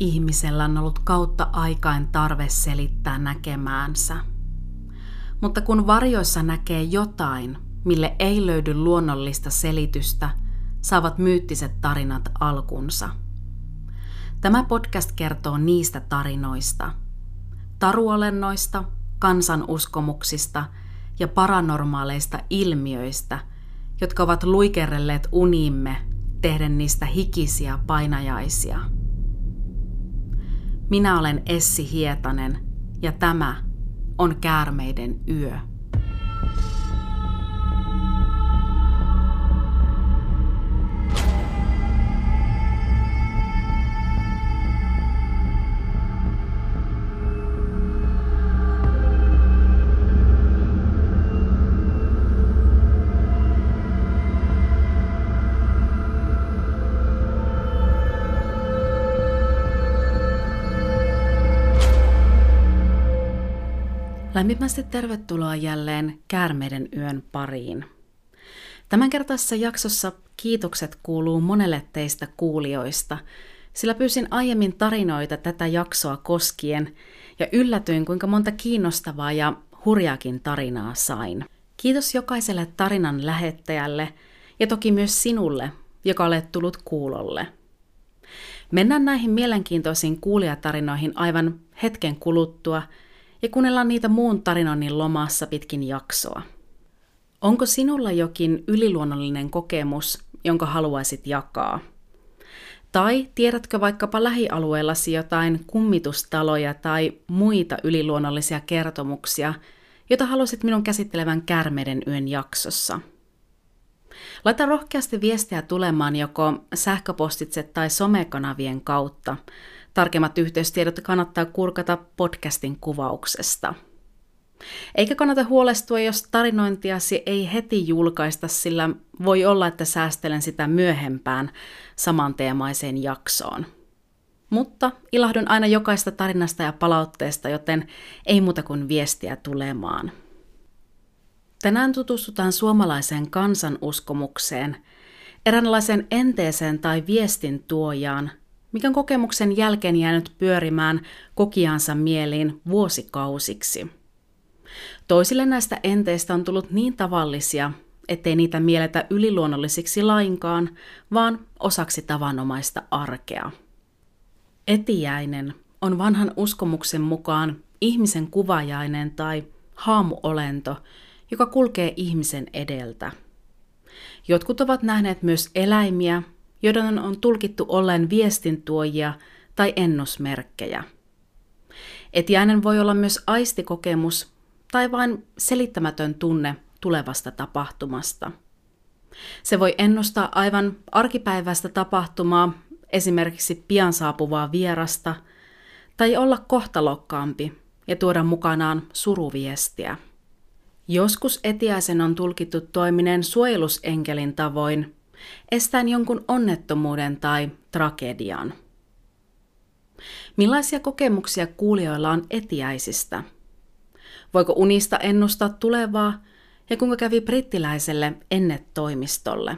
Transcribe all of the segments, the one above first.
Ihmisellä on ollut kautta aikain tarve selittää näkemäänsä. Mutta kun varjoissa näkee jotain, mille ei löydy luonnollista selitystä, saavat myyttiset tarinat alkunsa. Tämä podcast kertoo niistä tarinoista, taruolennoista, kansanuskomuksista ja paranormaaleista ilmiöistä, jotka ovat luikerelleet unimme tehden niistä hikisiä painajaisia. Minä olen Essi Hietanen ja tämä on Käärmeiden yö. Lämpimästi tervetuloa jälleen Käärmeiden yön pariin. Tämänkertaisessa jaksossa kiitokset kuuluu monelle teistä kuulijoista, sillä pyysin aiemmin tarinoita tätä jaksoa koskien ja yllätyin kuinka monta kiinnostavaa ja hurjaakin tarinaa sain. Kiitos jokaiselle tarinan lähettäjälle ja toki myös sinulle, joka olet tullut kuulolle. Mennään näihin mielenkiintoisiin kuulijatarinoihin aivan hetken kuluttua – ja kuunnellaan niitä muun tarinoinnin lomassa pitkin jaksoa. Onko sinulla jokin yliluonnollinen kokemus, jonka haluaisit jakaa? Tai tiedätkö vaikkapa lähialueellasi jotain kummitustaloja tai muita yliluonnollisia kertomuksia, jota haluaisit minun käsittelevän Kärmeiden yön jaksossa? Laita rohkeasti viestiä tulemaan joko sähköpostitse tai somekanavien kautta – Tarkemmat yhteystiedot kannattaa kurkata podcastin kuvauksesta. Eikä kannata huolestua, jos tarinointiasi ei heti julkaista, sillä voi olla, että säästelen sitä myöhempään samanteemaiseen jaksoon. Mutta ilahdun aina jokaista tarinasta ja palautteesta, joten ei muuta kuin viestiä tulemaan. Tänään tutustutaan suomalaiseen kansanuskomukseen, eräänlaiseen enteeseen tai viestin tuojaan, mikä on kokemuksen jälkeen jäänyt pyörimään kokiansa mieliin vuosikausiksi. Toisille näistä enteistä on tullut niin tavallisia, ettei niitä mieletä yliluonnollisiksi lainkaan, vaan osaksi tavanomaista arkea. Etiäinen on vanhan uskomuksen mukaan ihmisen kuvajainen tai haamuolento, joka kulkee ihmisen edeltä. Jotkut ovat nähneet myös eläimiä joiden on tulkittu olleen viestintuojia tai ennusmerkkejä. Etiäinen voi olla myös aistikokemus tai vain selittämätön tunne tulevasta tapahtumasta. Se voi ennustaa aivan arkipäiväistä tapahtumaa, esimerkiksi pian saapuvaa vierasta, tai olla kohtalokkaampi ja tuoda mukanaan suruviestiä. Joskus etiäisen on tulkittu toimineen suojelusenkelin tavoin, estäen jonkun onnettomuuden tai tragedian. Millaisia kokemuksia kuulijoilla on etiäisistä? Voiko unista ennustaa tulevaa ja kuinka kävi brittiläiselle ennetoimistolle?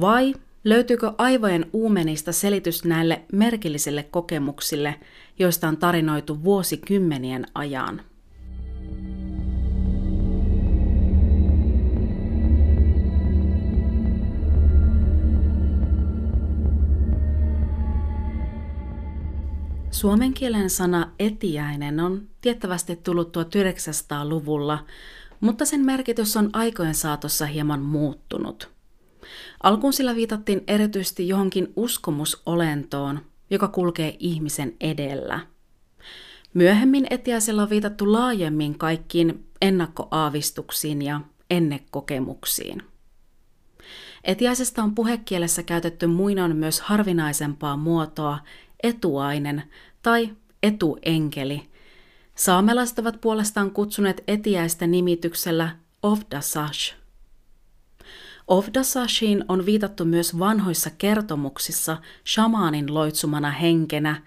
Vai löytyykö aivojen uumenista selitys näille merkillisille kokemuksille, joista on tarinoitu vuosikymmenien ajan? Suomen kielen sana etiäinen on tiettävästi tullut 1900-luvulla, mutta sen merkitys on aikojen saatossa hieman muuttunut. Alkuun sillä viitattiin erityisesti johonkin uskomusolentoon, joka kulkee ihmisen edellä. Myöhemmin etiäisellä on viitattu laajemmin kaikkiin ennakkoaavistuksiin ja ennekokemuksiin. Etiäisestä on puhekielessä käytetty muinoin myös harvinaisempaa muotoa etuainen tai etuenkeli. Saamelaiset ovat puolestaan kutsuneet etiäistä nimityksellä Ovdasash. Ovdasashiin on viitattu myös vanhoissa kertomuksissa shamaanin loitsumana henkenä,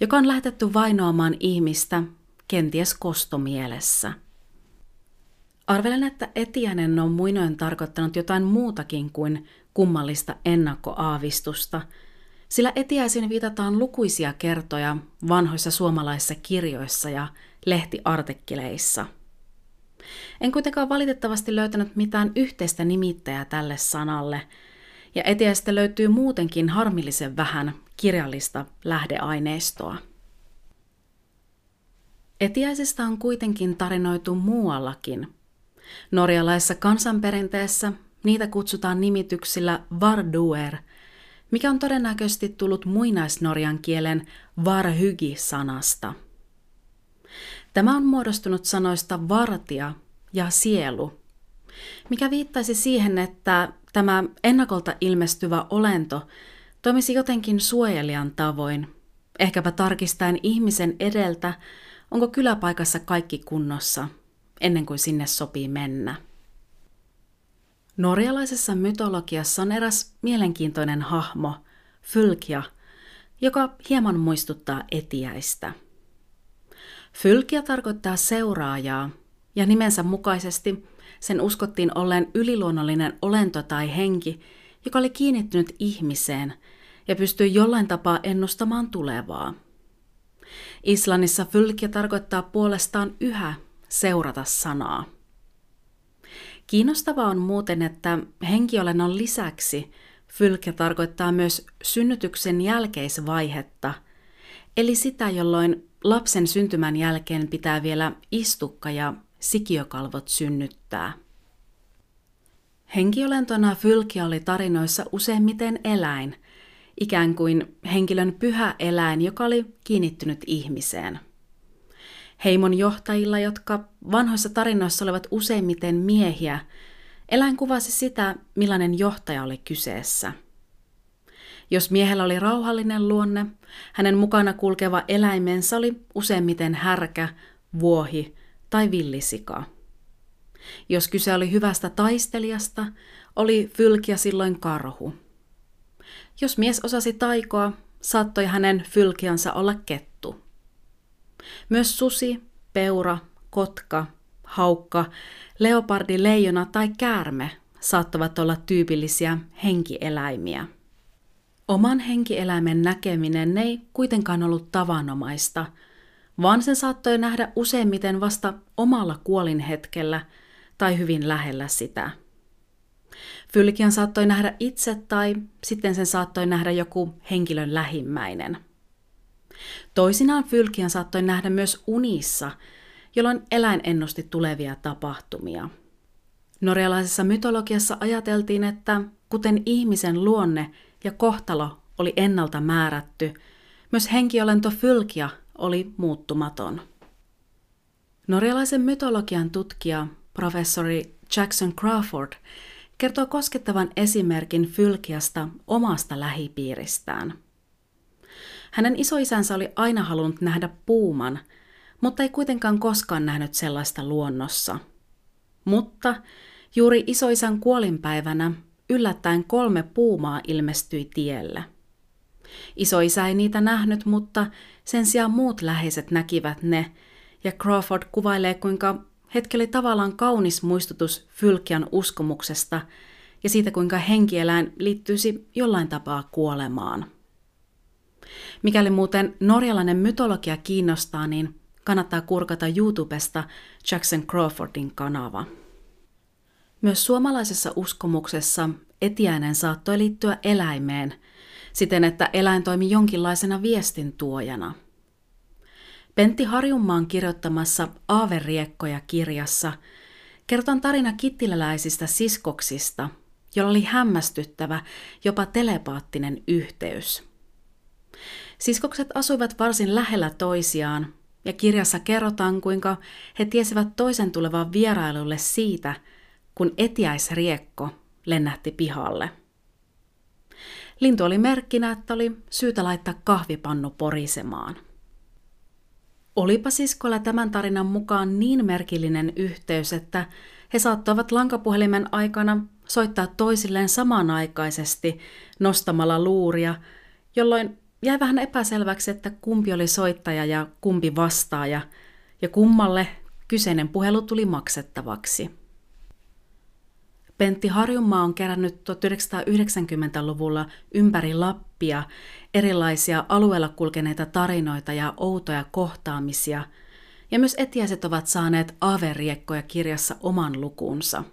joka on lähetetty vainoamaan ihmistä, kenties kostomielessä. Arvelen, että etiäinen on muinoin tarkoittanut jotain muutakin kuin kummallista ennakkoaavistusta – Sillä etiäisiin viitataan lukuisia kertoja vanhoissa suomalaisissa kirjoissa ja lehtiartikkeleissa. En kuitenkaan valitettavasti löytänyt mitään yhteistä nimittäjää tälle sanalle, ja etiäistä löytyy muutenkin harmillisen vähän kirjallista lähdeaineistoa. Etiäisistä on kuitenkin tarinoitu muuallakin. Norjalaisessa kansanperinteessä niitä kutsutaan nimityksillä varduer, mikä on todennäköisesti tullut muinaisnorjan kielen varhygi-sanasta. Tämä on muodostunut sanoista vartia ja sielu, mikä viittaisi siihen, että tämä ennakolta ilmestyvä olento toimisi jotenkin suojelijan tavoin, ehkäpä tarkistaen ihmisen edeltä, onko kyläpaikassa kaikki kunnossa, ennen kuin sinne sopii mennä. Norjalaisessa mytologiassa on eräs mielenkiintoinen hahmo, Fylkia, joka hieman muistuttaa etiäistä. Fylkia tarkoittaa seuraajaa, ja nimensä mukaisesti sen uskottiin olleen yliluonnollinen olento tai henki, joka oli kiinnittynyt ihmiseen ja pystyi jollain tapaa ennustamaan tulevaa. Islannissa fylkki tarkoittaa puolestaan yhä seurata sanaa. Kiinnostavaa on muuten, että henkiolennon lisäksi fylke tarkoittaa myös synnytyksen jälkeisvaihetta, eli sitä, jolloin lapsen syntymän jälkeen pitää vielä istukka ja sikiökalvot synnyttää. Henkiolentona fylki oli tarinoissa useimmiten eläin, ikään kuin henkilön pyhä eläin, joka oli kiinnittynyt ihmiseen. Heimon johtajilla, jotka vanhoissa tarinoissa olivat useimmiten miehiä, eläin kuvasi sitä, millainen johtaja oli kyseessä. Jos miehellä oli rauhallinen luonne, hänen mukana kulkeva eläimensä oli useimmiten härkä, vuohi tai villisika. Jos kyse oli hyvästä taistelijasta, oli fylkiä silloin karhu. Jos mies osasi taikoa, saattoi hänen fylkiansa olla kettu. Myös susi, peura, kotka, haukka, leopardi, leijona tai käärme saattavat olla tyypillisiä henkieläimiä. Oman henkieläimen näkeminen ei kuitenkaan ollut tavanomaista, vaan sen saattoi nähdä useimmiten vasta omalla kuolinhetkellä tai hyvin lähellä sitä – Fylkian saattoi nähdä itse tai sitten sen saattoi nähdä joku henkilön lähimmäinen. Toisinaan Fylkian saattoi nähdä myös unissa, jolloin eläin ennusti tulevia tapahtumia. Norjalaisessa mytologiassa ajateltiin, että kuten ihmisen luonne ja kohtalo oli ennalta määrätty, myös henkiolento Fylkia oli muuttumaton. Norjalaisen mytologian tutkija professori Jackson Crawford kertoo koskettavan esimerkin Fylkiasta omasta lähipiiristään. Hänen isoisänsä oli aina halunnut nähdä puuman, mutta ei kuitenkaan koskaan nähnyt sellaista luonnossa. Mutta juuri isoisän kuolinpäivänä yllättäen kolme puumaa ilmestyi tielle. Isoisä ei niitä nähnyt, mutta sen sijaan muut läheiset näkivät ne, ja Crawford kuvailee, kuinka Hetki oli tavallaan kaunis muistutus Fylkian uskomuksesta ja siitä, kuinka henkieläin liittyisi jollain tapaa kuolemaan. Mikäli muuten norjalainen mytologia kiinnostaa, niin kannattaa kurkata YouTubesta Jackson Crawfordin kanava. Myös suomalaisessa uskomuksessa etiäinen saattoi liittyä eläimeen, siten että eläin toimi jonkinlaisena viestintuojana – Pentti Harjunmaan kirjoittamassa Aaveriekkoja kirjassa kerrotaan tarina kittiläläisistä siskoksista, jolla oli hämmästyttävä, jopa telepaattinen yhteys. Siskokset asuivat varsin lähellä toisiaan, ja kirjassa kerrotaan, kuinka he tiesivät toisen tulevan vierailulle siitä, kun etiäisriekko lennähti pihalle. Lintu oli merkkinä, että oli syytä laittaa kahvipannu porisemaan – Olipa siskolla tämän tarinan mukaan niin merkillinen yhteys, että he saattoivat lankapuhelimen aikana soittaa toisilleen samanaikaisesti nostamalla luuria, jolloin jäi vähän epäselväksi, että kumpi oli soittaja ja kumpi vastaaja, ja kummalle kyseinen puhelu tuli maksettavaksi. Pentti Harjunmaa on kerännyt 1990-luvulla ympäri Lappia erilaisia alueella kulkeneita tarinoita ja outoja kohtaamisia, ja myös etiäiset ovat saaneet aaveriekkoja kirjassa oman lukunsa.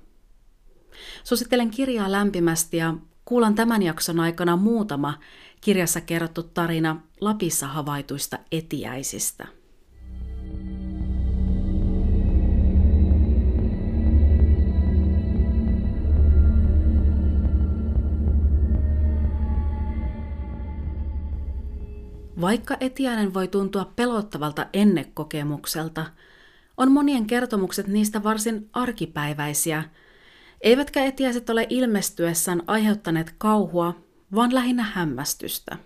Suosittelen kirjaa lämpimästi ja kuulan tämän jakson aikana muutama kirjassa kerrottu tarina Lapissa havaituista etiäisistä. Vaikka etiäinen voi tuntua pelottavalta ennekokemukselta, on monien kertomukset niistä varsin arkipäiväisiä, eivätkä etiäiset ole ilmestyessään aiheuttaneet kauhua, vaan lähinnä hämmästystä.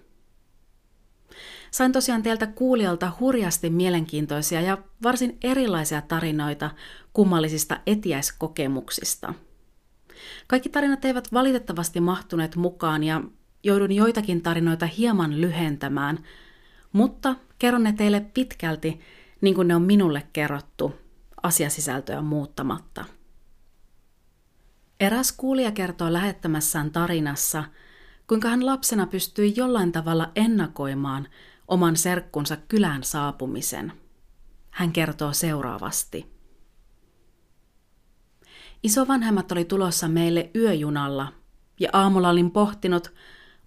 Sain tosiaan teiltä kuulijalta hurjasti mielenkiintoisia ja varsin erilaisia tarinoita kummallisista etiäiskokemuksista. Kaikki tarinat eivät valitettavasti mahtuneet mukaan ja joudun joitakin tarinoita hieman lyhentämään, mutta kerron ne teille pitkälti niin kuin ne on minulle kerrottu, asiasisältöä muuttamatta. Eräs kuulija kertoo lähettämässään tarinassa, kuinka hän lapsena pystyi jollain tavalla ennakoimaan oman serkkunsa kylään saapumisen. Hän kertoo seuraavasti. Isovanhemmat oli tulossa meille yöjunalla, ja aamulla olin pohtinut,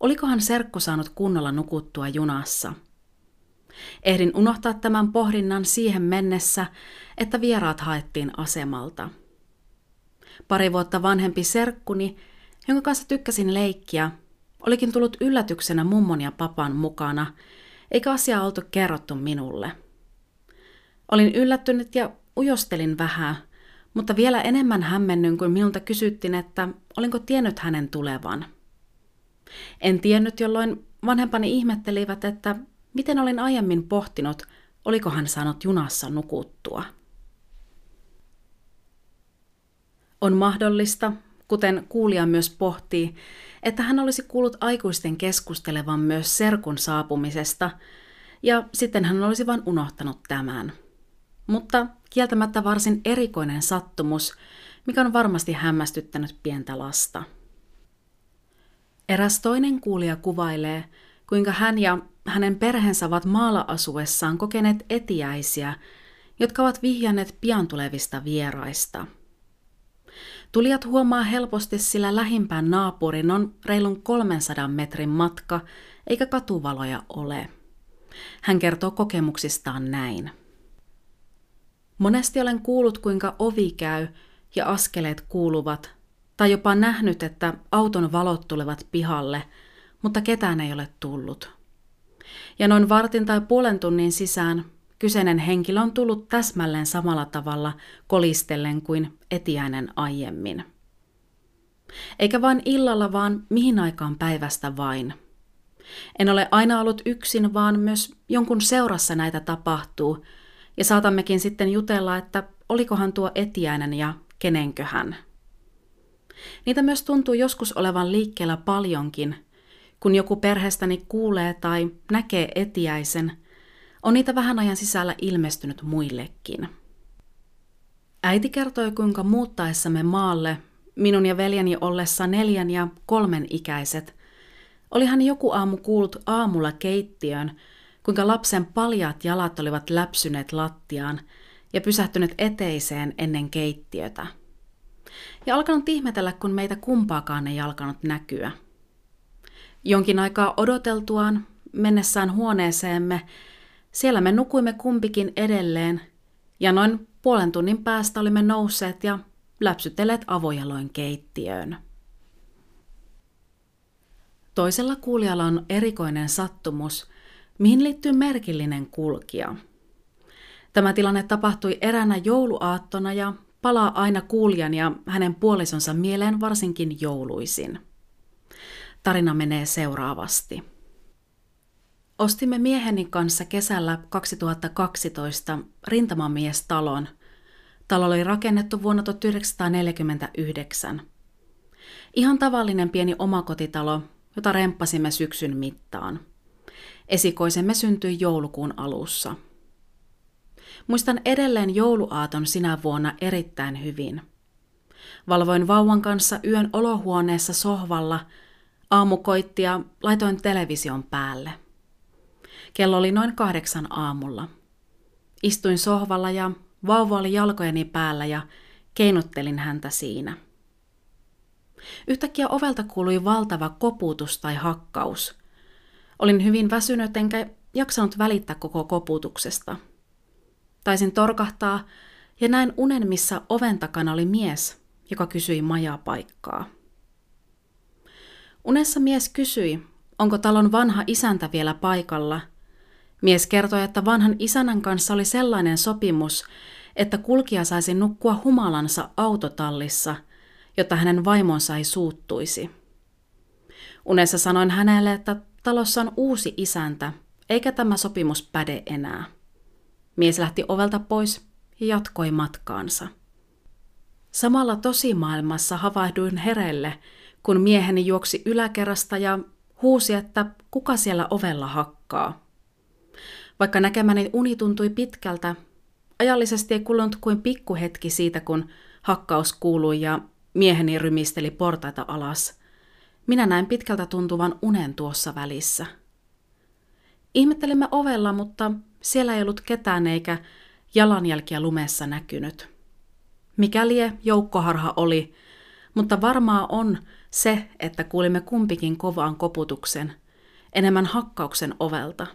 olikohan serkku saanut kunnolla nukuttua junassa – Ehdin unohtaa tämän pohdinnan siihen mennessä, että vieraat haettiin asemalta. Pari vuotta vanhempi serkkuni, jonka kanssa tykkäsin leikkiä, olikin tullut yllätyksenä mummon ja papan mukana, eikä asiaa oltu kerrottu minulle. Olin yllättynyt ja ujostelin vähän, mutta vielä enemmän hämmennyn, kun minulta kysyttiin, että olinko tiennyt hänen tulevan. En tiennyt, jolloin vanhempani ihmettelivät, että Miten olin aiemmin pohtinut, oliko hän saanut junassa nukuttua? On mahdollista, kuten kuulija myös pohtii, että hän olisi kuullut aikuisten keskustelevan myös serkun saapumisesta, ja sitten hän olisi vain unohtanut tämän. Mutta kieltämättä varsin erikoinen sattumus, mikä on varmasti hämmästyttänyt pientä lasta. Eräs toinen kuulija kuvailee, kuinka hän ja hänen perheensä ovat maalla asuessaan kokeneet etiäisiä, jotka ovat vihjanneet pian tulevista vieraista. Tulijat huomaa helposti, sillä lähimpään naapurin on reilun 300 metrin matka, eikä katuvaloja ole. Hän kertoo kokemuksistaan näin. Monesti olen kuullut, kuinka ovi käy ja askeleet kuuluvat, tai jopa nähnyt, että auton valot tulevat pihalle, mutta ketään ei ole tullut ja noin vartin tai puolen tunnin sisään kyseinen henkilö on tullut täsmälleen samalla tavalla kolistellen kuin etiäinen aiemmin. Eikä vain illalla, vaan mihin aikaan päivästä vain. En ole aina ollut yksin, vaan myös jonkun seurassa näitä tapahtuu, ja saatammekin sitten jutella, että olikohan tuo etiäinen ja kenenköhän. Niitä myös tuntuu joskus olevan liikkeellä paljonkin, kun joku perheestäni kuulee tai näkee etiäisen, on niitä vähän ajan sisällä ilmestynyt muillekin. Äiti kertoi, kuinka muuttaessamme maalle, minun ja veljeni ollessa neljän ja kolmen ikäiset, oli hän joku aamu kuullut aamulla keittiön, kuinka lapsen paljaat jalat olivat läpsyneet lattiaan ja pysähtyneet eteiseen ennen keittiötä. Ja alkanut ihmetellä, kun meitä kumpaakaan ei alkanut näkyä – Jonkin aikaa odoteltuaan, mennessään huoneeseemme, siellä me nukuimme kumpikin edelleen, ja noin puolen tunnin päästä olimme nousseet ja läpsytelleet avojaloin keittiöön. Toisella kuulijalla on erikoinen sattumus, mihin liittyy merkillinen kulkija. Tämä tilanne tapahtui eränä jouluaattona ja palaa aina kuulijan ja hänen puolisonsa mieleen varsinkin jouluisin. Tarina menee seuraavasti. Ostimme mieheni kanssa kesällä 2012 rintamamiestalon. Talo oli rakennettu vuonna 1949. Ihan tavallinen pieni omakotitalo, jota remppasimme syksyn mittaan. Esikoisemme syntyi joulukuun alussa. Muistan edelleen jouluaaton sinä vuonna erittäin hyvin. Valvoin vauvan kanssa yön olohuoneessa sohvalla, aamu koitti ja laitoin television päälle. Kello oli noin kahdeksan aamulla. Istuin sohvalla ja vauva oli jalkojeni päällä ja keinuttelin häntä siinä. Yhtäkkiä ovelta kuului valtava koputus tai hakkaus. Olin hyvin väsynyt enkä jaksanut välittää koko koputuksesta. Taisin torkahtaa ja näin unen, missä oven takana oli mies, joka kysyi majapaikkaa. Unessa mies kysyi, onko talon vanha isäntä vielä paikalla. Mies kertoi, että vanhan isännän kanssa oli sellainen sopimus, että kulkija saisi nukkua humalansa autotallissa, jotta hänen vaimonsa ei suuttuisi. Unessa sanoin hänelle, että talossa on uusi isäntä, eikä tämä sopimus päde enää. Mies lähti ovelta pois ja jatkoi matkaansa. Samalla tosimaailmassa havahduin herelle, kun mieheni juoksi yläkerrasta ja huusi, että kuka siellä ovella hakkaa. Vaikka näkemäni uni tuntui pitkältä, ajallisesti ei kulunut kuin pikkuhetki siitä, kun hakkaus kuului ja mieheni rymisteli portaita alas. Minä näin pitkältä tuntuvan unen tuossa välissä. Ihmettelimme ovella, mutta siellä ei ollut ketään eikä jalanjälkiä lumessa näkynyt. Mikäli joukkoharha oli, mutta varmaa on se, että kuulimme kumpikin kovaan koputuksen, enemmän hakkauksen ovelta.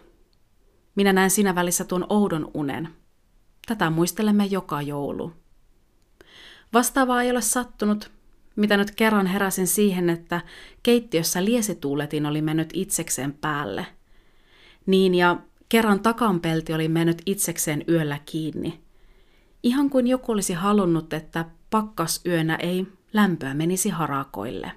Minä näen siinä välissä tuon oudon unen. Tätä muistelemme joka joulu. Vastaavaa ei ole sattunut, mitä nyt kerran heräsin siihen, että keittiössä liesituuletin oli mennyt itsekseen päälle. Niin ja kerran takanpelti oli mennyt itsekseen yöllä kiinni. Ihan kuin joku olisi halunnut, että pakkasyönä ei lämpöä menisi harakoille.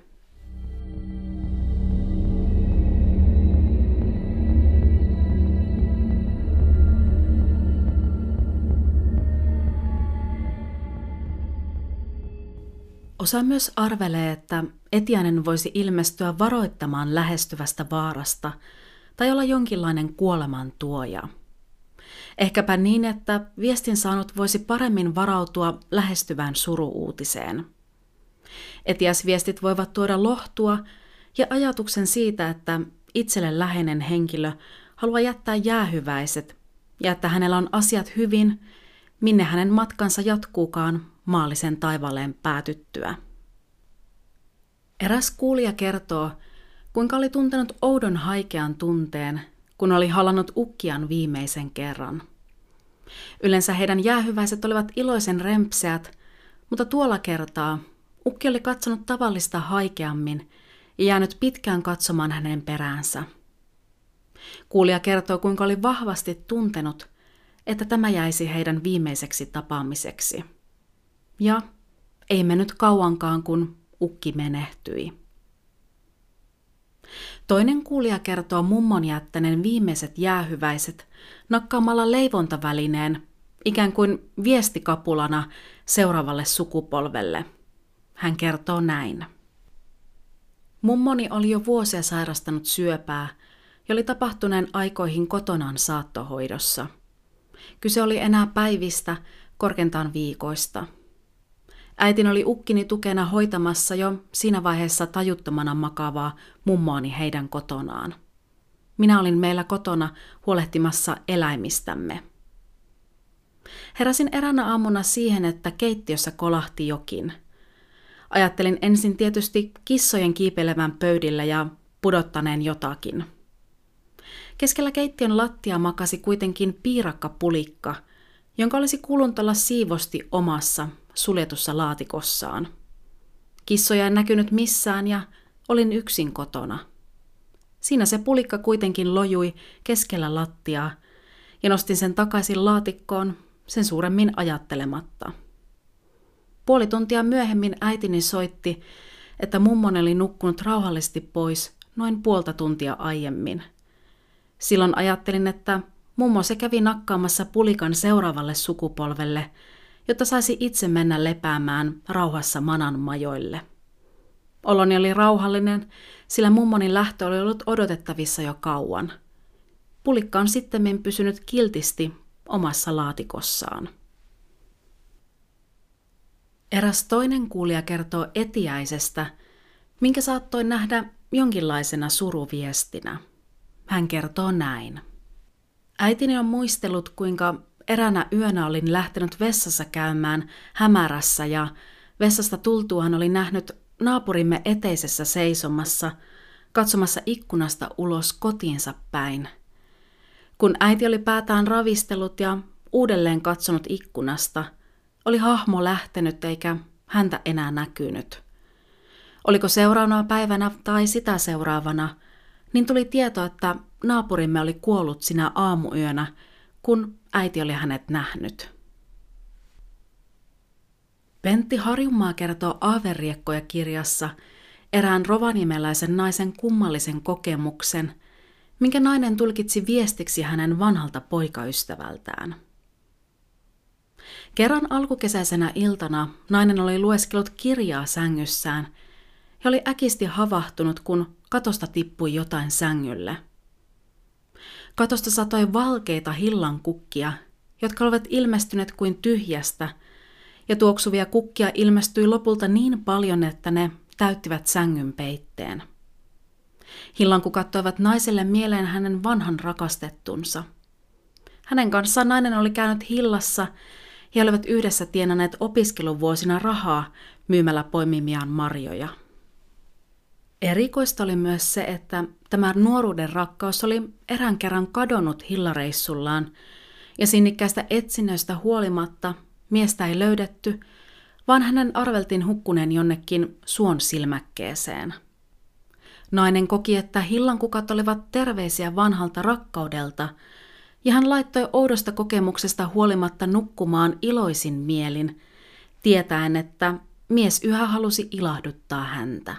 Osa myös arvelee, että etiäinen voisi ilmestyä varoittamaan lähestyvästä vaarasta tai olla jonkinlainen kuoleman tuoja. Ehkäpä niin, että viestin saanut voisi paremmin varautua lähestyvään suruuutiseen. Etiäsviestit voivat tuoda lohtua ja ajatuksen siitä, että itselle läheinen henkilö haluaa jättää jäähyväiset ja että hänellä on asiat hyvin, minne hänen matkansa jatkuukaan maallisen taivaleen päätyttyä. Eräs kuulija kertoo, kuinka oli tuntenut oudon haikean tunteen, kun oli halannut ukkian viimeisen kerran. Yleensä heidän jäähyväiset olivat iloisen rempseät, mutta tuolla kertaa ukki oli katsonut tavallista haikeammin ja jäänyt pitkään katsomaan hänen peräänsä. Kuulija kertoo, kuinka oli vahvasti tuntenut, että tämä jäisi heidän viimeiseksi tapaamiseksi. Ja ei mennyt kauankaan, kun ukki menehtyi. Toinen kuulija kertoo mummon jättäneen viimeiset jäähyväiset nakkaamalla leivontavälineen ikään kuin viestikapulana seuraavalle sukupolvelle. Hän kertoo näin. Mummoni oli jo vuosia sairastanut syöpää ja oli tapahtuneen aikoihin kotonaan saattohoidossa. Kyse oli enää päivistä, korkeintaan viikoista – Äitin oli ukkini tukena hoitamassa jo siinä vaiheessa tajuttomana makavaa mummoani heidän kotonaan. Minä olin meillä kotona huolehtimassa eläimistämme. Heräsin eräänä aamuna siihen, että keittiössä kolahti jokin. Ajattelin ensin tietysti kissojen kiipelevän pöydillä ja pudottaneen jotakin. Keskellä keittiön lattia makasi kuitenkin piirakka pulikka, jonka olisi kulunut olla siivosti omassa suljetussa laatikossaan. Kissoja ei näkynyt missään ja olin yksin kotona. Siinä se pulikka kuitenkin lojui keskellä lattiaa ja nostin sen takaisin laatikkoon sen suuremmin ajattelematta. Puoli tuntia myöhemmin äitini soitti, että mummon oli nukkunut rauhallisesti pois noin puolta tuntia aiemmin. Silloin ajattelin, että mummo se kävi nakkaamassa pulikan seuraavalle sukupolvelle – jotta saisi itse mennä lepäämään rauhassa manan majoille. Oloni oli rauhallinen, sillä mummoni lähtö oli ollut odotettavissa jo kauan. Pulikka on sitten pysynyt kiltisti omassa laatikossaan. Eräs toinen kuulija kertoo etiäisestä, minkä saattoi nähdä jonkinlaisena suruviestinä. Hän kertoo näin. Äitini on muistellut, kuinka eränä yönä olin lähtenyt vessassa käymään hämärässä ja vessasta tultuaan oli nähnyt naapurimme eteisessä seisomassa, katsomassa ikkunasta ulos kotiinsa päin. Kun äiti oli päätään ravistellut ja uudelleen katsonut ikkunasta, oli hahmo lähtenyt eikä häntä enää näkynyt. Oliko seuraavana päivänä tai sitä seuraavana, niin tuli tieto, että naapurimme oli kuollut sinä aamuyönä, kun äiti oli hänet nähnyt. Pentti Harjumaa kertoo Aaveriekkoja kirjassa erään rovaniemeläisen naisen kummallisen kokemuksen, minkä nainen tulkitsi viestiksi hänen vanhalta poikaystävältään. Kerran alkukesäisenä iltana nainen oli lueskellut kirjaa sängyssään ja oli äkisti havahtunut, kun katosta tippui jotain sängylle. Katosta satoi valkeita hillan kukkia, jotka olivat ilmestyneet kuin tyhjästä, ja tuoksuvia kukkia ilmestyi lopulta niin paljon, että ne täyttivät sängyn peitteen. Hillankukat toivat naiselle mieleen hänen vanhan rakastettunsa. Hänen kanssaan nainen oli käynyt hillassa he olivat yhdessä tienanneet opiskeluvuosina rahaa myymällä poimimiaan marjoja. Erikoista oli myös se, että tämä nuoruuden rakkaus oli erään kerran kadonnut hillareissullaan, ja sinnikkäistä etsinnöistä huolimatta miestä ei löydetty, vaan hänen arveltiin hukkuneen jonnekin suon silmäkkeeseen. Nainen koki, että hillankukat olivat terveisiä vanhalta rakkaudelta – ja hän laittoi oudosta kokemuksesta huolimatta nukkumaan iloisin mielin, tietäen, että mies yhä halusi ilahduttaa häntä.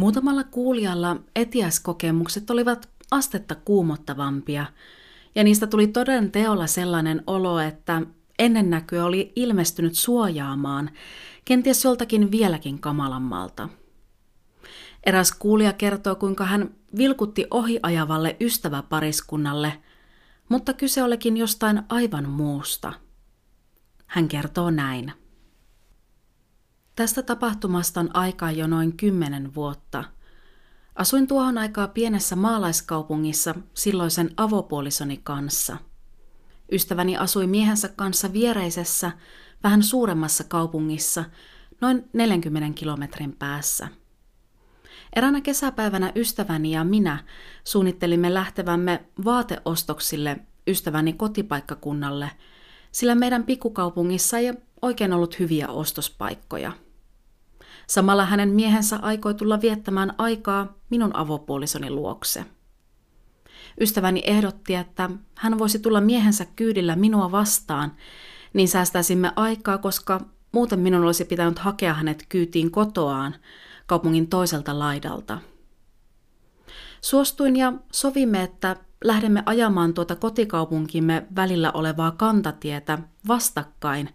Muutamalla kuulijalla etiäskokemukset olivat astetta kuumottavampia, ja niistä tuli toden teolla sellainen olo, että ennennäkyä oli ilmestynyt suojaamaan, kenties joltakin vieläkin kamalammalta. Eräs kuulija kertoo, kuinka hän vilkutti ohiajavalle ystäväpariskunnalle, mutta kyse olikin jostain aivan muusta. Hän kertoo näin. Tästä tapahtumasta on aikaa jo noin kymmenen vuotta. Asuin tuohon aikaa pienessä maalaiskaupungissa silloisen avopuolisoni kanssa – Ystäväni asui miehensä kanssa viereisessä, vähän suuremmassa kaupungissa, noin 40 kilometrin päässä. Eränä kesäpäivänä ystäväni ja minä suunnittelimme lähtevämme vaateostoksille ystäväni kotipaikkakunnalle, sillä meidän pikkukaupungissa ei oikein ollut hyviä ostospaikkoja. Samalla hänen miehensä aikoi tulla viettämään aikaa minun avopuolisoni luokse – Ystäväni ehdotti, että hän voisi tulla miehensä kyydillä minua vastaan, niin säästäisimme aikaa, koska muuten minun olisi pitänyt hakea hänet kyytiin kotoaan kaupungin toiselta laidalta. Suostuin ja sovimme, että lähdemme ajamaan tuota kotikaupunkimme välillä olevaa kantatietä vastakkain,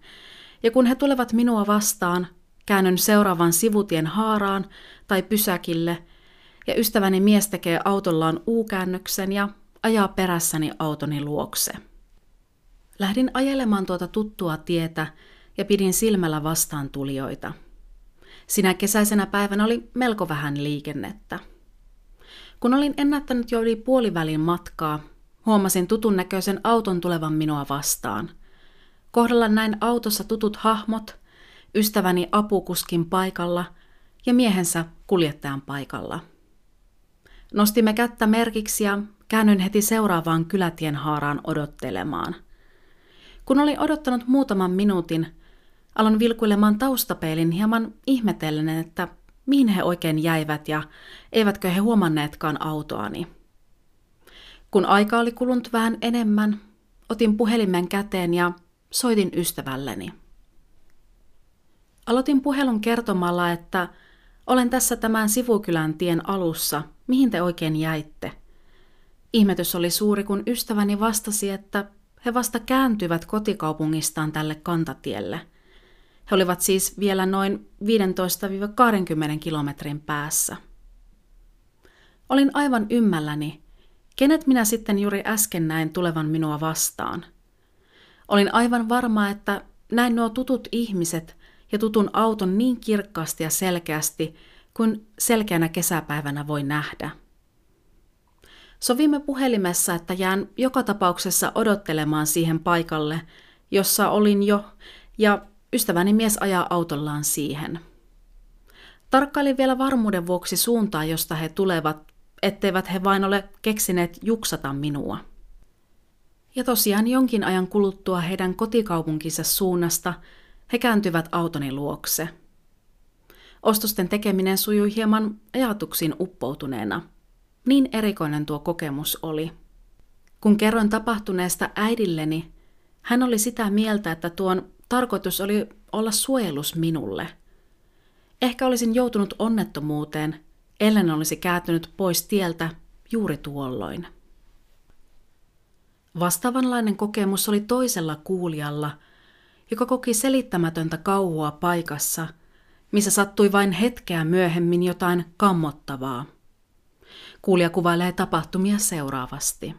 ja kun he tulevat minua vastaan, käännyn seuraavan sivutien haaraan tai pysäkille – ja ystäväni mies tekee autollaan U-käännöksen ja ajaa perässäni autoni luokse. Lähdin ajelemaan tuota tuttua tietä ja pidin silmällä vastaan tulijoita. Sinä kesäisenä päivänä oli melko vähän liikennettä. Kun olin ennättänyt jo yli puolivälin matkaa, huomasin tutun näköisen auton tulevan minua vastaan. Kohdalla näin autossa tutut hahmot, ystäväni apukuskin paikalla ja miehensä kuljettajan paikalla – Nostimme kättä merkiksi ja käännyin heti seuraavaan kylätien haaraan odottelemaan. Kun olin odottanut muutaman minuutin, aloin vilkuilemaan taustapeilin hieman ihmetellen, että mihin he oikein jäivät ja eivätkö he huomanneetkaan autoani. Kun aika oli kulunut vähän enemmän, otin puhelimen käteen ja soitin ystävälleni. Aloitin puhelun kertomalla, että olen tässä tämän sivukylän tien alussa – mihin te oikein jäitte? Ihmetys oli suuri, kun ystäväni vastasi, että he vasta kääntyvät kotikaupungistaan tälle kantatielle. He olivat siis vielä noin 15-20 kilometrin päässä. Olin aivan ymmälläni, kenet minä sitten juuri äsken näin tulevan minua vastaan. Olin aivan varma, että näin nuo tutut ihmiset ja tutun auton niin kirkkaasti ja selkeästi kuin selkeänä kesäpäivänä voi nähdä. Sovimme puhelimessa, että jään joka tapauksessa odottelemaan siihen paikalle, jossa olin jo, ja ystäväni mies ajaa autollaan siihen. Tarkkailin vielä varmuuden vuoksi suuntaa, josta he tulevat, etteivät he vain ole keksineet juksata minua. Ja tosiaan jonkin ajan kuluttua heidän kotikaupunkinsa suunnasta he kääntyvät autoni luokse. Ostosten tekeminen sujui hieman ajatuksiin uppoutuneena. Niin erikoinen tuo kokemus oli. Kun kerroin tapahtuneesta äidilleni, hän oli sitä mieltä, että tuon tarkoitus oli olla suojelus minulle. Ehkä olisin joutunut onnettomuuteen, ellen olisi kääntynyt pois tieltä juuri tuolloin. Vastaavanlainen kokemus oli toisella kuulijalla, joka koki selittämätöntä kauhua paikassa, missä sattui vain hetkeä myöhemmin jotain kammottavaa. Kuulija kuvailee tapahtumia seuraavasti.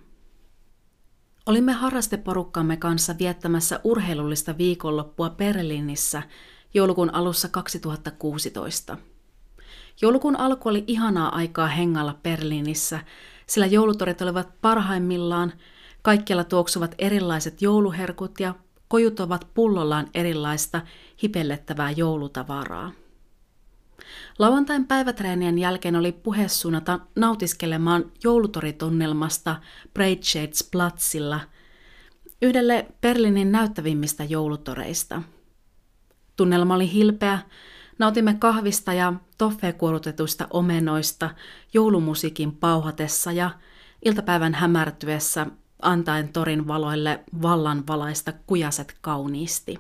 Olimme harrasteporukkamme kanssa viettämässä urheilullista viikonloppua Berliinissä joulukuun alussa 2016. Joulukuun alku oli ihanaa aikaa hengalla Berliinissä, sillä joulutorit olivat parhaimmillaan, kaikkialla tuoksuvat erilaiset jouluherkut ja kojut ovat pullollaan erilaista hipellettävää joulutavaraa. Lauantain päivätreenien jälkeen oli puhe suunnata nautiskelemaan joulutoritunnelmasta Platzilla, yhdelle Berliinin näyttävimmistä joulutoreista. Tunnelma oli hilpeä, nautimme kahvista ja toffeekuorutetuista omenoista joulumusiikin pauhatessa ja iltapäivän hämärtyessä antaen torin valoille vallan valaista kujaset kauniisti.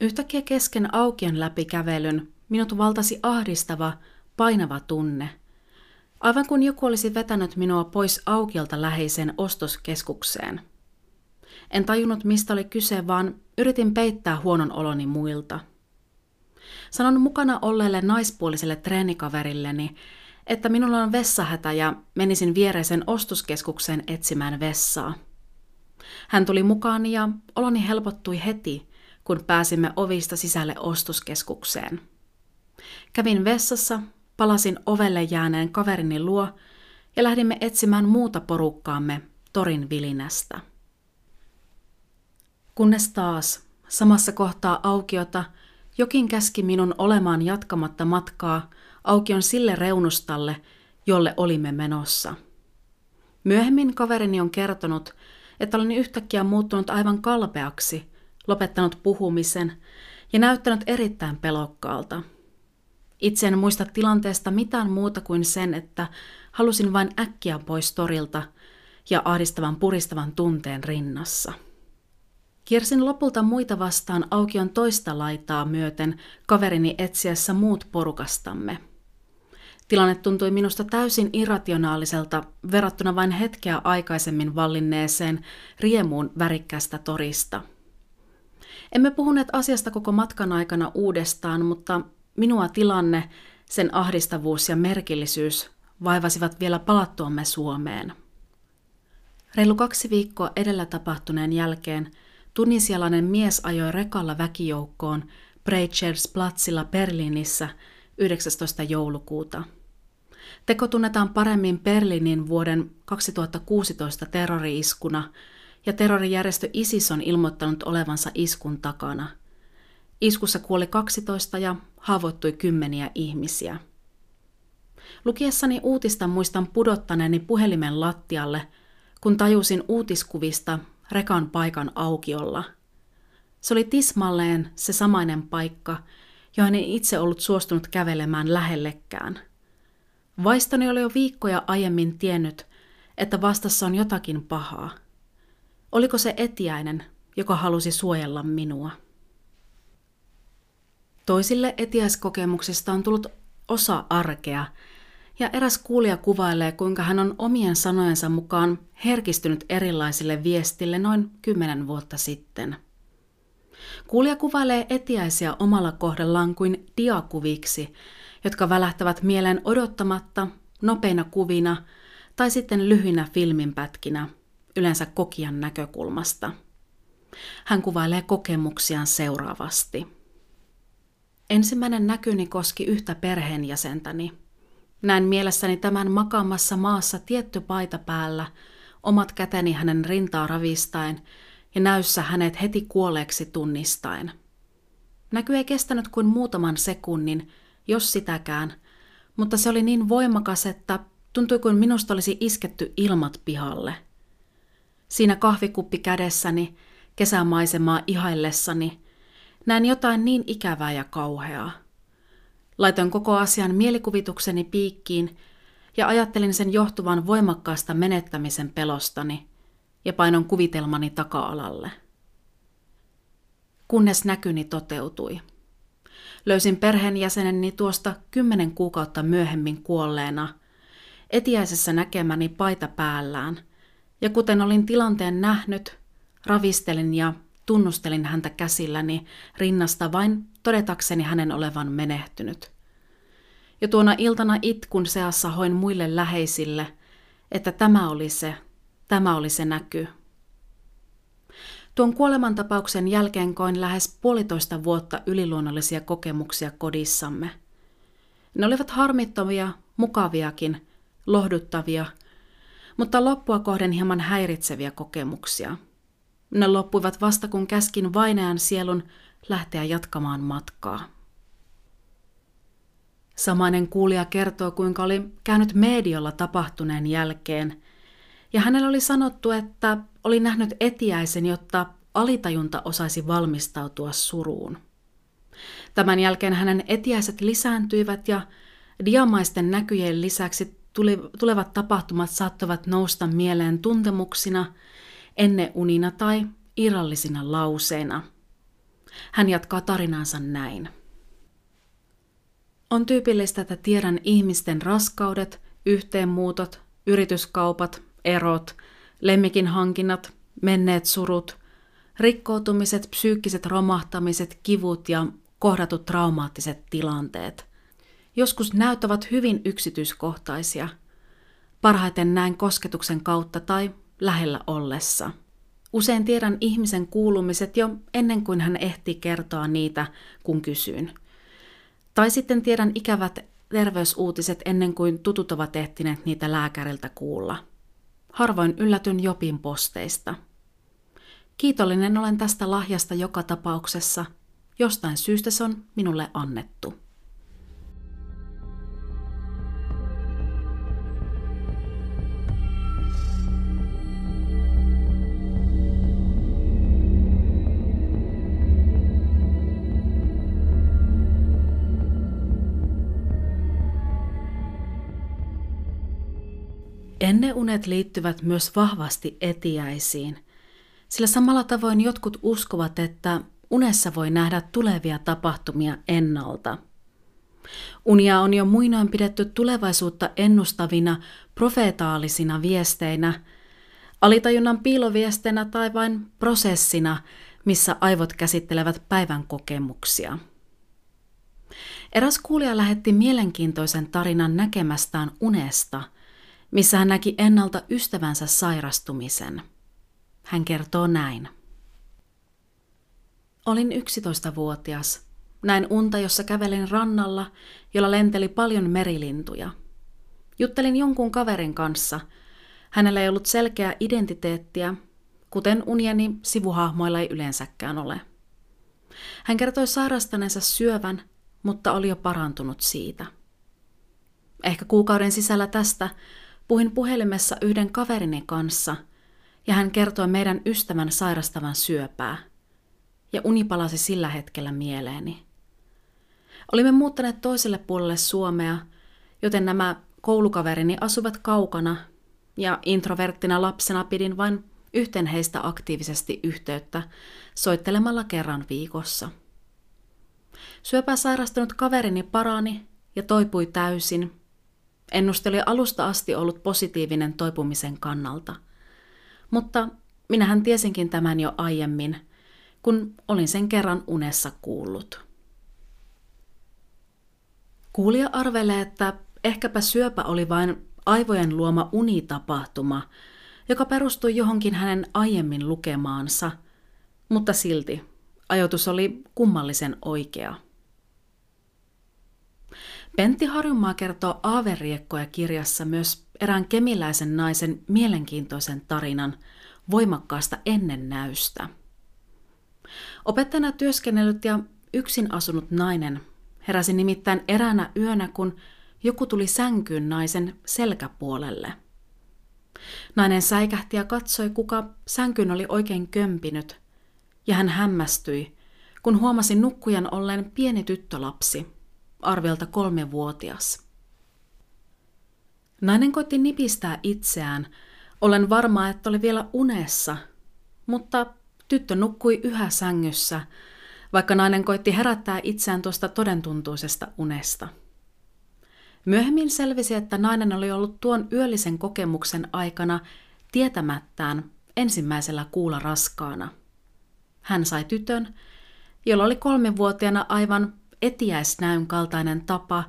Yhtäkkiä kesken aukion läpi kävelyn minut valtasi ahdistava, painava tunne. Aivan kuin joku olisi vetänyt minua pois aukiolta läheiseen ostoskeskukseen. En tajunnut, mistä oli kyse, vaan yritin peittää huonon oloni muilta. Sanon mukana olleelle naispuoliselle treenikaverilleni, että minulla on vessahätä ja menisin viereisen ostoskeskukseen etsimään vessaa. Hän tuli mukaan ja oloni helpottui heti, kun pääsimme ovista sisälle ostoskeskukseen. Kävin vessassa, palasin ovelle jääneen kaverini luo ja lähdimme etsimään muuta porukkaamme torin vilinästä. Kunnes taas, samassa kohtaa aukiota, jokin käski minun olemaan jatkamatta matkaa aukion sille reunustalle, jolle olimme menossa. Myöhemmin kaverini on kertonut, että olin yhtäkkiä muuttunut aivan kalpeaksi lopettanut puhumisen ja näyttänyt erittäin pelokkaalta. Itse en muista tilanteesta mitään muuta kuin sen, että halusin vain äkkiä pois torilta ja ahdistavan puristavan tunteen rinnassa. Kiersin lopulta muita vastaan aukion toista laitaa myöten kaverini etsiessä muut porukastamme. Tilanne tuntui minusta täysin irrationaaliselta verrattuna vain hetkeä aikaisemmin vallinneeseen riemuun värikkäästä torista – emme puhuneet asiasta koko matkan aikana uudestaan, mutta minua tilanne, sen ahdistavuus ja merkillisyys vaivasivat vielä palattuamme Suomeen. Reilu kaksi viikkoa edellä tapahtuneen jälkeen tunisialainen mies ajoi rekalla väkijoukkoon Platzilla Berliinissä 19. joulukuuta. Teko tunnetaan paremmin Berliinin vuoden 2016 terrori-iskuna, ja terrorijärjestö ISIS on ilmoittanut olevansa iskun takana. Iskussa kuoli 12 ja haavoittui kymmeniä ihmisiä. Lukiessani uutista muistan pudottaneeni puhelimen lattialle, kun tajusin uutiskuvista rekan paikan aukiolla. Se oli tismalleen se samainen paikka, johon en itse ollut suostunut kävelemään lähellekään. Vaistoni oli jo viikkoja aiemmin tiennyt, että vastassa on jotakin pahaa – Oliko se etiäinen, joka halusi suojella minua? Toisille etiäiskokemuksista on tullut osa arkea, ja eräs kuulija kuvailee, kuinka hän on omien sanojensa mukaan herkistynyt erilaisille viestille noin kymmenen vuotta sitten. Kuulija kuvailee etiäisiä omalla kohdallaan kuin diakuviksi, jotka välähtävät mieleen odottamatta, nopeina kuvina tai sitten lyhyinä filminpätkinä, yleensä kokijan näkökulmasta. Hän kuvailee kokemuksiaan seuraavasti. Ensimmäinen näkyni koski yhtä perheenjäsentäni. Näin mielessäni tämän makaamassa maassa tietty paita päällä, omat käteni hänen rintaa ravistaen ja näyssä hänet heti kuolleeksi tunnistaen. Näky ei kestänyt kuin muutaman sekunnin, jos sitäkään, mutta se oli niin voimakas, että tuntui kuin minusta olisi isketty ilmat pihalle. Siinä kahvikuppi kädessäni, kesämaisemaa ihaillessani, näin jotain niin ikävää ja kauheaa. Laitoin koko asian mielikuvitukseni piikkiin ja ajattelin sen johtuvan voimakkaasta menettämisen pelostani ja painon kuvitelmani taka-alalle. Kunnes näkyni toteutui. Löysin perheenjäseneni tuosta kymmenen kuukautta myöhemmin kuolleena, etiäisessä näkemäni paita päällään, ja kuten olin tilanteen nähnyt, ravistelin ja tunnustelin häntä käsilläni rinnasta vain todetakseni hänen olevan menehtynyt. Ja tuona iltana itkun seassa hoin muille läheisille, että tämä oli se, tämä oli se näky. Tuon kuolemantapauksen jälkeen koin lähes puolitoista vuotta yliluonnollisia kokemuksia kodissamme. Ne olivat harmittomia, mukaviakin, lohduttavia, mutta loppua kohden hieman häiritseviä kokemuksia. Ne loppuivat vasta kun käskin vainajan sielun lähteä jatkamaan matkaa. Samainen kuulija kertoo, kuinka oli käynyt mediolla tapahtuneen jälkeen, ja hänellä oli sanottu, että oli nähnyt etiäisen, jotta alitajunta osaisi valmistautua suruun. Tämän jälkeen hänen etiäiset lisääntyivät ja diamaisten näkyjen lisäksi tulevat tapahtumat saattavat nousta mieleen tuntemuksina, unina tai irrallisina lauseina. Hän jatkaa tarinansa näin. On tyypillistä, että tiedän ihmisten raskaudet, yhteenmuutot, yrityskaupat, erot, lemmikin hankinnat, menneet surut, rikkoutumiset, psyykkiset romahtamiset, kivut ja kohdatut traumaattiset tilanteet. Joskus näyt ovat hyvin yksityiskohtaisia. Parhaiten näen kosketuksen kautta tai lähellä ollessa. Usein tiedän ihmisen kuulumiset jo ennen kuin hän ehtii kertoa niitä, kun kysyn. Tai sitten tiedän ikävät terveysuutiset ennen kuin tutut ovat ehtineet niitä lääkäriltä kuulla. Harvoin yllätyn Jopin posteista. Kiitollinen olen tästä lahjasta joka tapauksessa. Jostain syystä se on minulle annettu. Enneunet liittyvät myös vahvasti etiäisiin, sillä samalla tavoin jotkut uskovat, että unessa voi nähdä tulevia tapahtumia ennalta. Unia on jo muinoin pidetty tulevaisuutta ennustavina profeetaalisina viesteinä, alitajunnan piiloviesteinä tai vain prosessina, missä aivot käsittelevät päivän kokemuksia. Eräs kuulija lähetti mielenkiintoisen tarinan näkemästään unesta – missä hän näki ennalta ystävänsä sairastumisen. Hän kertoo näin. Olin 11-vuotias. Näin unta, jossa kävelin rannalla, jolla lenteli paljon merilintuja. Juttelin jonkun kaverin kanssa. Hänellä ei ollut selkeää identiteettiä, kuten unieni sivuhahmoilla ei yleensäkään ole. Hän kertoi sairastaneensa syövän, mutta oli jo parantunut siitä. Ehkä kuukauden sisällä tästä Puhuin puhelimessa yhden kaverini kanssa ja hän kertoi meidän ystävän sairastavan syöpää. Ja uni palasi sillä hetkellä mieleeni. Olimme muuttaneet toiselle puolelle Suomea, joten nämä koulukaverini asuvat kaukana ja introverttina lapsena pidin vain yhten heistä aktiivisesti yhteyttä soittelemalla kerran viikossa. Syöpää sairastunut kaverini parani ja toipui täysin Ennuste oli alusta asti ollut positiivinen toipumisen kannalta. Mutta minähän tiesinkin tämän jo aiemmin, kun olin sen kerran unessa kuullut. Kuulija arvelee, että ehkäpä syöpä oli vain aivojen luoma unitapahtuma, joka perustui johonkin hänen aiemmin lukemaansa, mutta silti ajoitus oli kummallisen oikea. Pentti Harjumaa kertoo Aaveriekkoja kirjassa myös erään kemiläisen naisen mielenkiintoisen tarinan voimakkaasta ennennäystä. Opettajana työskennellyt ja yksin asunut nainen heräsi nimittäin eräänä yönä, kun joku tuli sänkyyn naisen selkäpuolelle. Nainen säikähti ja katsoi, kuka sänkyn oli oikein kömpinyt, ja hän hämmästyi, kun huomasi nukkujan olleen pieni tyttölapsi, arviolta kolmevuotias. Nainen koitti nipistää itseään, olen varma, että oli vielä unessa, mutta tyttö nukkui yhä sängyssä, vaikka nainen koitti herättää itseään tuosta todentuntuisesta unesta. Myöhemmin selvisi, että nainen oli ollut tuon yöllisen kokemuksen aikana tietämättään ensimmäisellä kuulla raskaana. Hän sai tytön, jolla oli kolmenvuotiaana aivan etiäisnäyn kaltainen tapa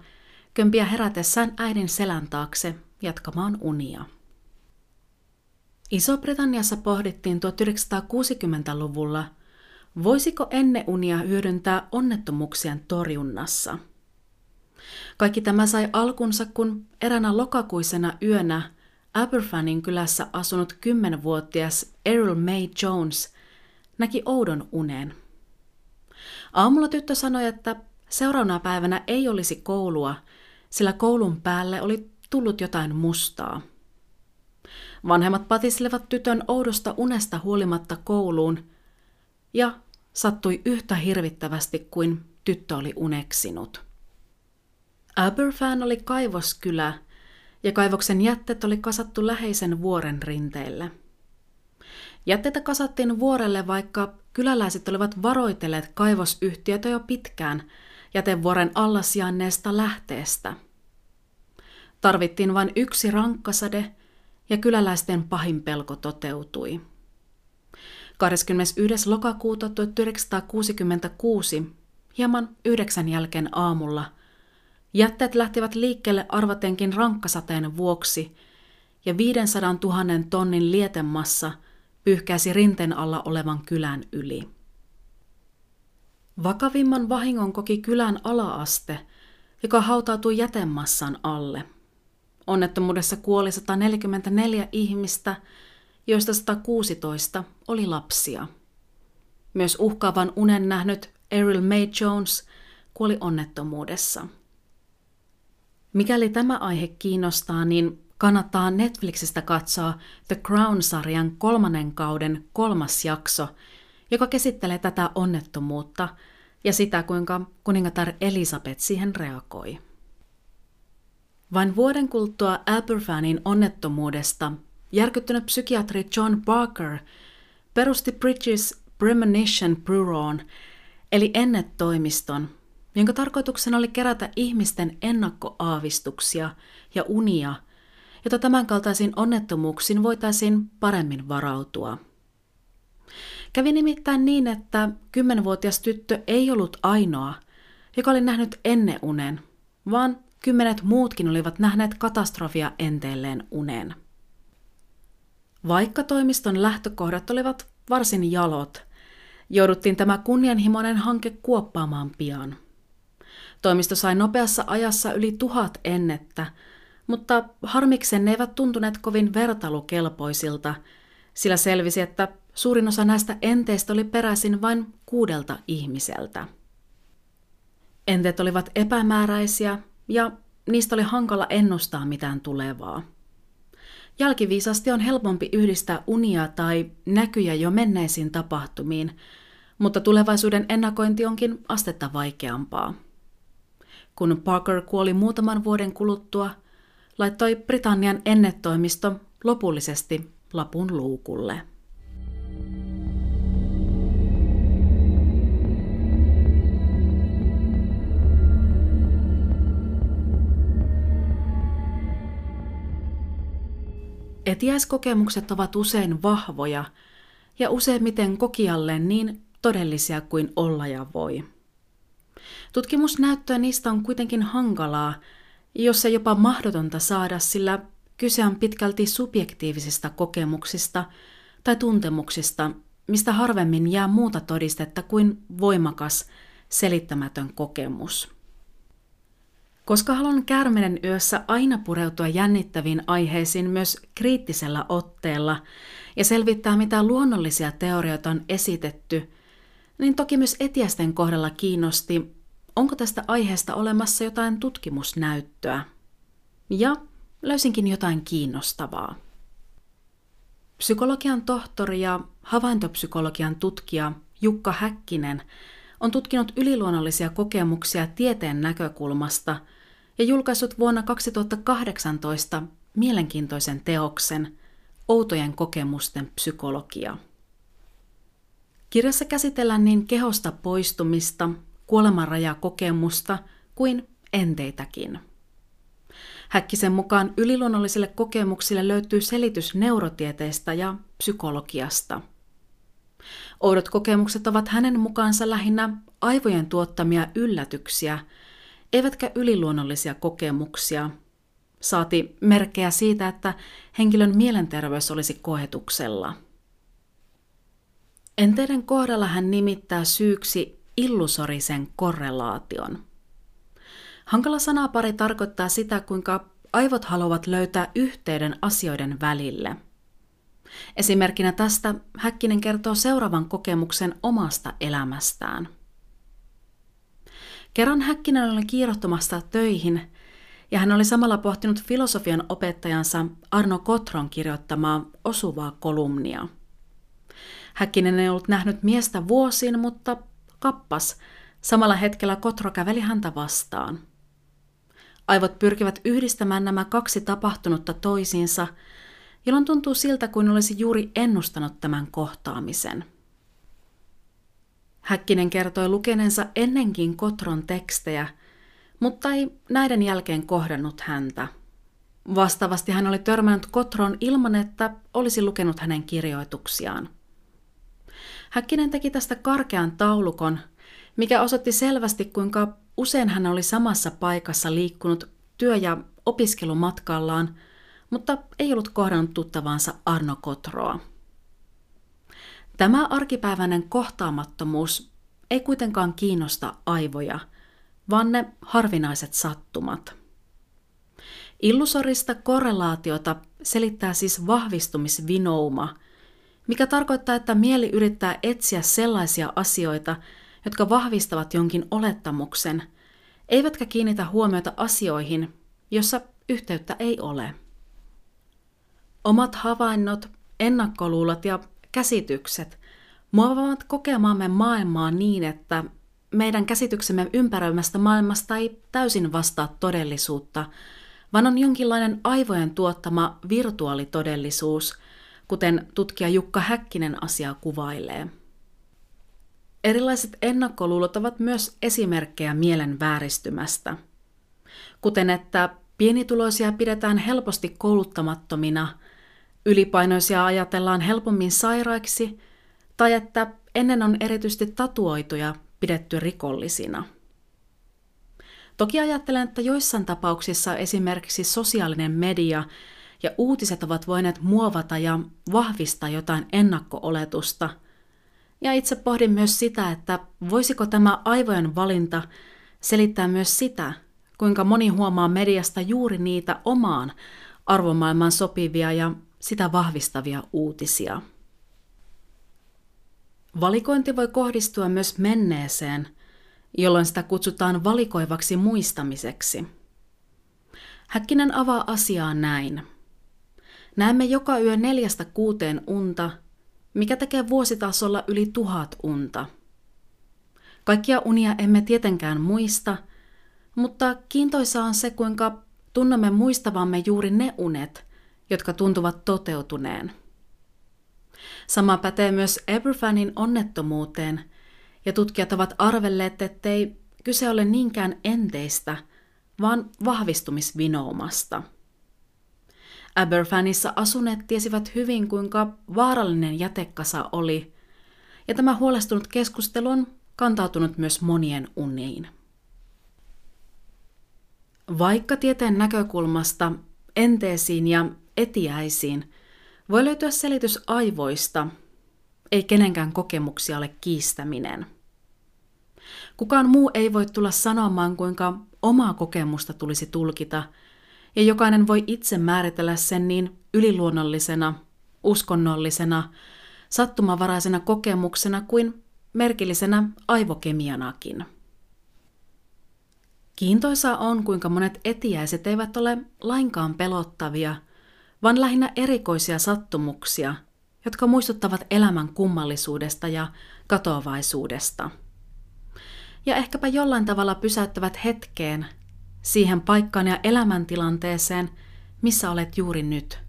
kömpiä herätessään äidin selän taakse jatkamaan unia. Iso-Britanniassa pohdittiin 1960-luvulla, voisiko unia hyödyntää onnettomuuksien torjunnassa. Kaikki tämä sai alkunsa, kun eränä lokakuisena yönä Aberfanin kylässä asunut kymmenvuotias Errol May Jones näki oudon unen. Aamulla tyttö sanoi, että seuraavana päivänä ei olisi koulua, sillä koulun päälle oli tullut jotain mustaa. Vanhemmat patislevat tytön oudosta unesta huolimatta kouluun, ja sattui yhtä hirvittävästi kuin tyttö oli uneksinut. Aberfan oli kaivoskylä, ja kaivoksen jätteet oli kasattu läheisen vuoren rinteille. Jätteitä kasattiin vuorelle, vaikka kyläläiset olivat varoitelleet kaivosyhtiötä jo pitkään jätevuoren alla sijainneesta lähteestä. Tarvittiin vain yksi rankkasade, ja kyläläisten pahin pelko toteutui. 21. lokakuuta 1966, hieman yhdeksän jälkeen aamulla, jätteet lähtivät liikkeelle arvatenkin rankkasateen vuoksi, ja 500 000 tonnin lietemassa pyyhkäisi rinten alla olevan kylän yli. Vakavimman vahingon koki kylän alaaste, joka hautautui jätemassan alle. Onnettomuudessa kuoli 144 ihmistä, joista 116 oli lapsia. Myös uhkaavan unen nähnyt Errol May Jones kuoli onnettomuudessa. Mikäli tämä aihe kiinnostaa, niin kannattaa Netflixistä katsoa The Crown-sarjan kolmannen kauden kolmas jakso, joka käsittelee tätä onnettomuutta ja sitä, kuinka kuningatar Elisabeth siihen reagoi. Vain vuoden kuluttua Aberfanin onnettomuudesta järkyttynyt psykiatri John Barker perusti Bridges Premonition Bureauon, eli ennetoimiston, jonka tarkoituksena oli kerätä ihmisten ennakkoaavistuksia ja unia, jotta tämänkaltaisiin onnettomuuksiin voitaisiin paremmin varautua. Kävi nimittäin niin, että kymmenvuotias tyttö ei ollut ainoa, joka oli nähnyt unen, vaan kymmenet muutkin olivat nähneet katastrofia enteelleen unen. Vaikka toimiston lähtökohdat olivat varsin jalot, jouduttiin tämä kunnianhimoinen hanke kuoppaamaan pian. Toimisto sai nopeassa ajassa yli tuhat ennettä, mutta harmiksen ne eivät tuntuneet kovin vertailukelpoisilta, sillä selvisi, että suurin osa näistä enteistä oli peräisin vain kuudelta ihmiseltä. Enteet olivat epämääräisiä ja niistä oli hankala ennustaa mitään tulevaa. Jälkiviisasti on helpompi yhdistää unia tai näkyjä jo menneisiin tapahtumiin, mutta tulevaisuuden ennakointi onkin astetta vaikeampaa. Kun Parker kuoli muutaman vuoden kuluttua, laittoi Britannian ennetoimisto lopullisesti lapun luukulle. Etiäiskokemukset ovat usein vahvoja ja useimmiten kokijalleen niin todellisia kuin olla ja voi. Tutkimusnäyttöä niistä on kuitenkin hankalaa, jos se jopa mahdotonta saada, sillä kyse on pitkälti subjektiivisista kokemuksista tai tuntemuksista, mistä harvemmin jää muuta todistetta kuin voimakas, selittämätön kokemus. Koska haluan kärmenen yössä aina pureutua jännittäviin aiheisiin myös kriittisellä otteella ja selvittää, mitä luonnollisia teorioita on esitetty, niin toki myös etiästen kohdalla kiinnosti, onko tästä aiheesta olemassa jotain tutkimusnäyttöä. Ja löysinkin jotain kiinnostavaa. Psykologian tohtori ja havaintopsykologian tutkija Jukka Häkkinen on tutkinut yliluonnollisia kokemuksia tieteen näkökulmasta ja julkaissut vuonna 2018 mielenkiintoisen teoksen Outojen kokemusten psykologia. Kirjassa käsitellään niin kehosta poistumista, kuolemanrajakokemusta kuin enteitäkin. Häkkisen mukaan yliluonnollisille kokemuksille löytyy selitys neurotieteestä ja psykologiasta. Oudot kokemukset ovat hänen mukaansa lähinnä aivojen tuottamia yllätyksiä, eivätkä yliluonnollisia kokemuksia, saati merkkejä siitä, että henkilön mielenterveys olisi koetuksella. Enteiden kohdalla hän nimittää syyksi illusorisen korrelaation – Hankala sanapari tarkoittaa sitä, kuinka aivot haluavat löytää yhteyden asioiden välille. Esimerkkinä tästä Häkkinen kertoo seuraavan kokemuksen omasta elämästään. Kerran Häkkinen oli kiirottomasta töihin ja hän oli samalla pohtinut filosofian opettajansa Arno Kotron kirjoittamaa osuvaa kolumnia. Häkkinen ei ollut nähnyt miestä vuosiin, mutta kappas, samalla hetkellä Kotro käveli häntä vastaan – Aivot pyrkivät yhdistämään nämä kaksi tapahtunutta toisiinsa, jolloin tuntuu siltä kuin olisi juuri ennustanut tämän kohtaamisen. Häkkinen kertoi lukeneensa ennenkin Kotron tekstejä, mutta ei näiden jälkeen kohdannut häntä. Vastaavasti hän oli törmännyt Kotron ilman, että olisi lukenut hänen kirjoituksiaan. Häkkinen teki tästä karkean taulukon, mikä osoitti selvästi, kuinka Usein hän oli samassa paikassa liikkunut työ- ja opiskelumatkallaan, mutta ei ollut kohdannut tuttavaansa Arno Kotroa. Tämä arkipäiväinen kohtaamattomuus ei kuitenkaan kiinnosta aivoja, vaan ne harvinaiset sattumat. Illusorista korrelaatiota selittää siis vahvistumisvinouma, mikä tarkoittaa, että mieli yrittää etsiä sellaisia asioita, jotka vahvistavat jonkin olettamuksen, eivätkä kiinnitä huomiota asioihin, jossa yhteyttä ei ole. Omat havainnot, ennakkoluulot ja käsitykset muovaavat kokemaamme maailmaa niin, että meidän käsityksemme ympäröimästä maailmasta ei täysin vastaa todellisuutta, vaan on jonkinlainen aivojen tuottama virtuaalitodellisuus, kuten tutkija Jukka Häkkinen asiaa kuvailee. Erilaiset ennakkoluulot ovat myös esimerkkejä mielen vääristymästä, kuten että pienituloisia pidetään helposti kouluttamattomina, ylipainoisia ajatellaan helpommin sairaiksi tai että ennen on erityisesti tatuoituja pidetty rikollisina. Toki ajattelen, että joissain tapauksissa esimerkiksi sosiaalinen media ja uutiset ovat voineet muovata ja vahvistaa jotain ennakkooletusta – ja itse pohdin myös sitä, että voisiko tämä aivojen valinta selittää myös sitä, kuinka moni huomaa mediasta juuri niitä omaan arvomaailmaan sopivia ja sitä vahvistavia uutisia. Valikointi voi kohdistua myös menneeseen, jolloin sitä kutsutaan valikoivaksi muistamiseksi. Häkkinen avaa asiaa näin. Näemme joka yö neljästä kuuteen unta – mikä tekee vuositasolla yli tuhat unta. Kaikkia unia emme tietenkään muista, mutta kiintoisa on se, kuinka tunnemme muistavamme juuri ne unet, jotka tuntuvat toteutuneen. Sama pätee myös Eberfanin onnettomuuteen, ja tutkijat ovat arvelleet, ettei kyse ole niinkään enteistä, vaan vahvistumisvinoumasta – Aberfanissa asuneet tiesivät hyvin, kuinka vaarallinen jätekasa oli, ja tämä huolestunut keskustelu on kantautunut myös monien uniin. Vaikka tieteen näkökulmasta enteisiin ja etiäisiin voi löytyä selitys aivoista, ei kenenkään kokemuksia ole kiistäminen. Kukaan muu ei voi tulla sanomaan, kuinka omaa kokemusta tulisi tulkita, ja jokainen voi itse määritellä sen niin yliluonnollisena, uskonnollisena, sattumavaraisena kokemuksena kuin merkillisenä aivokemianakin. Kiintoisaa on, kuinka monet etiäiset eivät ole lainkaan pelottavia, vaan lähinnä erikoisia sattumuksia, jotka muistuttavat elämän kummallisuudesta ja katoavaisuudesta. Ja ehkäpä jollain tavalla pysäyttävät hetkeen, siihen paikkaan ja elämäntilanteeseen, missä olet juuri nyt.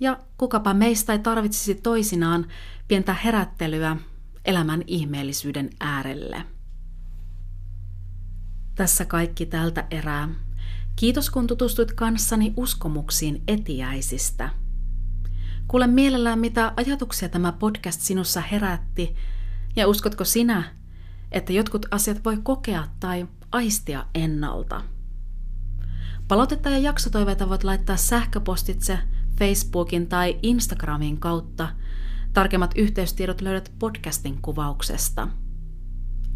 Ja kukapa meistä ei tarvitsisi toisinaan pientä herättelyä elämän ihmeellisyyden äärelle. Tässä kaikki tältä erää. Kiitos kun tutustuit kanssani uskomuksiin etiäisistä. Kuule mielellään, mitä ajatuksia tämä podcast sinussa herätti, ja uskotko sinä, että jotkut asiat voi kokea tai aistia ennalta. Palautetta ja jaksotoiveita voit laittaa sähköpostitse Facebookin tai Instagramin kautta. Tarkemmat yhteystiedot löydät podcastin kuvauksesta.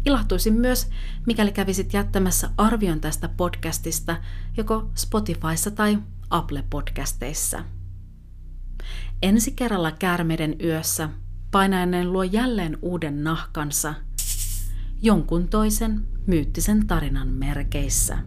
Ilahtuisin myös, mikäli kävisit jättämässä arvion tästä podcastista joko Spotifyssa tai Apple-podcasteissa. Ensi kerralla käärmeiden yössä painainen luo jälleen uuden nahkansa jonkun toisen myyttisen tarinan merkeissä.